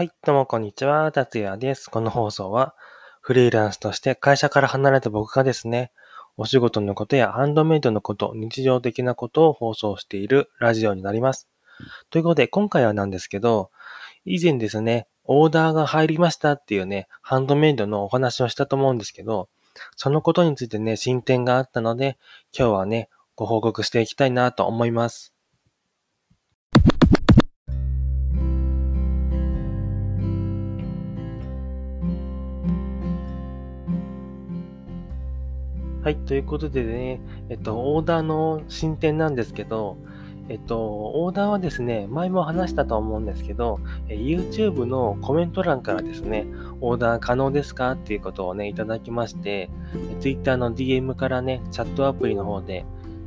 はい、どうもこんにちは、達也です。この放送は、フリーランスとして会社から離れた僕がですね、お仕事のことやハンドメイドのこと、日常的なことを放送しているラジオになります。ということで、今回はなんですけど、以前ですね、オーダーが入りましたっていうね、ハンドメイドのお話をしたと思うんですけど、そのことについてね、進展があったので、今日はね、ご報告していきたいなと思います。はい、ということでね、えっと、オーダーの進展なんですけど、えっと、オーダーはですね、前も話したと思うんですけど、え YouTube のコメント欄からですね、オーダー可能ですかっていうことをね、いただきまして、Twitter の DM からね、チャットアプリの方で、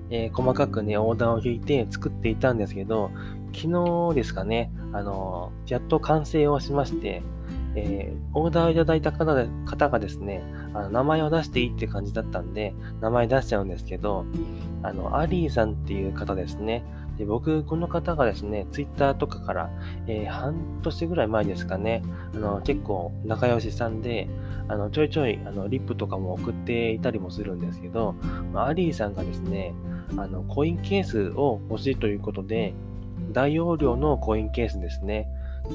えー、細かくね、オーダーを引いて作っていたんですけど、昨日ですかね、あの、やっと完成をしまして、えー、オーダーをいただいた方で方がですね、あの名前を出していいって感じだったんで、名前出しちゃうんですけど、あの、アリーさんっていう方ですね。で僕、この方がですね、ツイッターとかから、えー、半年ぐらい前ですかね、あの結構仲良しさんで、あのちょいちょいあのリップとかも送っていたりもするんですけど、アリーさんがですね、あのコインケースを欲しいということで、大容量のコインケースですね。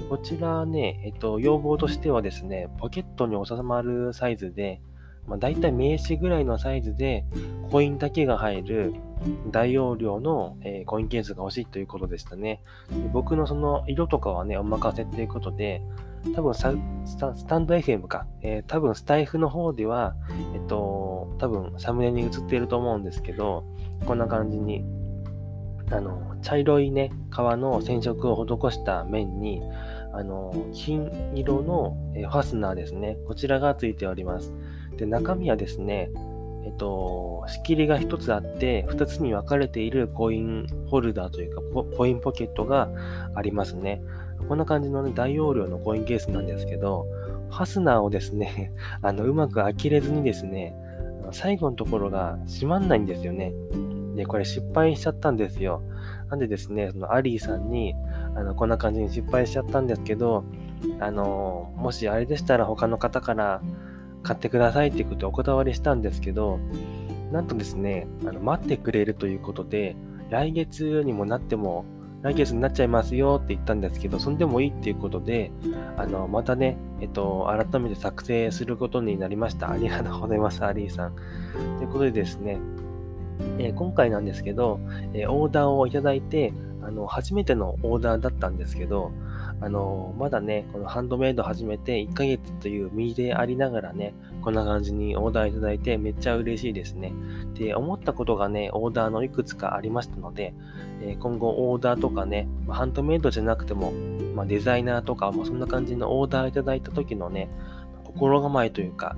こちらね、えっと、要望としてはですね、ポケットに収まるサイズで、まあ、大体名刺ぐらいのサイズで、コインだけが入る大容量の、えー、コインケースが欲しいということでしたね。で僕のその色とかはね、お任せということで、多分スタンド FM か、えー、多分スタイフの方では、えっと、多分サムネに映っていると思うんですけど、こんな感じにあの、茶色いね、革の染色を施した面に、あの、金色のファスナーですね。こちらがついております。で、中身はですね、えっと、仕切りが一つあって、二つに分かれているコインホルダーというか、コインポケットがありますね。こんな感じの、ね、大容量のコインケースなんですけど、ファスナーをですね、あの、うまく開けれずにですね、最後のところが閉まんないんですよね。で、これ失敗しちゃったんですよ。なんでですね、そのアリーさんに、あの、こんな感じに失敗しちゃったんですけど、あの、もしあれでしたら他の方から買ってくださいっていうことをお断りしたんですけど、なんとですね、あの待ってくれるということで、来月にもなっても、来月になっちゃいますよって言ったんですけど、そんでもいいっていうことで、あの、またね、えっと、改めて作成することになりました。ありがとうございます、アリーさん。ということでですね、えー、今回なんですけど、えー、オーダーをいただいて、あの、初めてのオーダーだったんですけど、あの、まだね、このハンドメイド始めて1ヶ月という身でありながらね、こんな感じにオーダーいただいてめっちゃ嬉しいですね。で、思ったことがね、オーダーのいくつかありましたので、えー、今後オーダーとかね、まハンドメイドじゃなくても、まあ、デザイナーとか、まあ、そんな感じのオーダーいただいた時のね、心構えというか、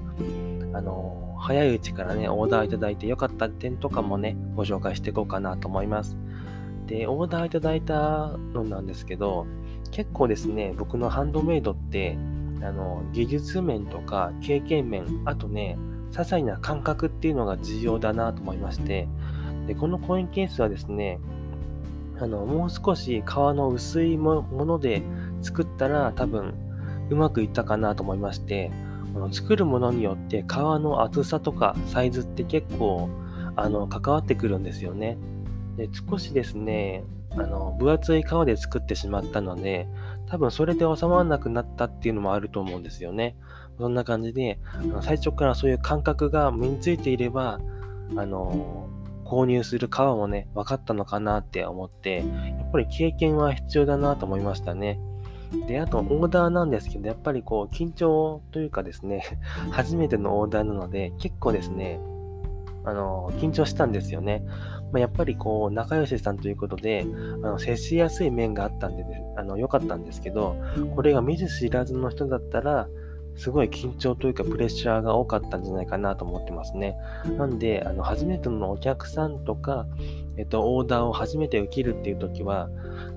あの早いうちからね、オーダーいただいて良かった点とかもね、ご紹介していこうかなと思います。で、オーダーいただいたのなんですけど、結構ですね、僕のハンドメイドって、あの、技術面とか経験面、あとね、些細な感覚っていうのが重要だなと思いまして、で、このコインケースはですね、あの、もう少し皮の薄いもので作ったら多分うまくいったかなと思いまして、この作るものによって皮の厚さとかサイズって結構あの関わってくるんですよね。で少しですね、あの分厚い皮で作ってしまったので、多分それで収まらなくなったっていうのもあると思うんですよね。そんな感じで、あの最初からそういう感覚が身についていれば、あの購入する皮もね、分かったのかなって思って、やっぱり経験は必要だなと思いましたね。で、あと、オーダーなんですけど、やっぱりこう、緊張というかですね、初めてのオーダーなので、結構ですね、あの、緊張したんですよね。まあ、やっぱりこう、仲良しさんということで、あの、接しやすい面があったんで、ね、あの、良かったんですけど、これが見ず知らずの人だったら、すごい緊張というかプレッシャーが多かったんじゃないかなと思ってますね。なんで、あの、初めてのお客さんとか、えっと、オーダーを初めて受けるっていう時は、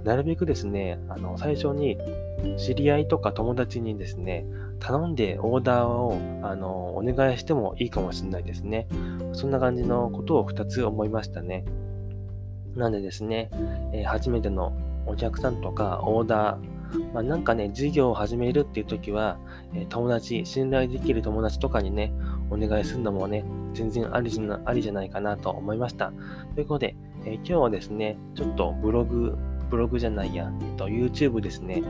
なるべくですね、あの、最初に知り合いとか友達にですね、頼んでオーダーを、あの、お願いしてもいいかもしれないですね。そんな感じのことを2つ思いましたね。なんでですね、えー、初めてのお客さんとかオーダー、まあ、なんかね、事業を始めるっていう時は、え友達、信頼できる友達とかにね、お願いするのもね、全然ありじゃありじゃないかなと思いました。ということで、え今日はですね、ちょっとブログ、ブログじゃないや、えっと、YouTube ですね、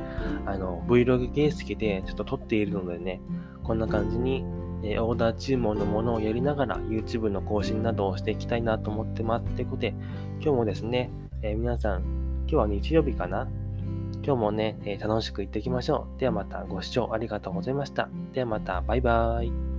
あの、Vlog 形式でちょっと撮っているのでね、こんな感じに、えオーダー注文のものをやりながら YouTube の更新などをしていきたいなと思ってます。ということで、今日もですね、え、皆さん、今日は日曜日かな今日もね、え、楽しく行っていきましょう。ではまたご視聴ありがとうございました。ではまた、バイバーイ。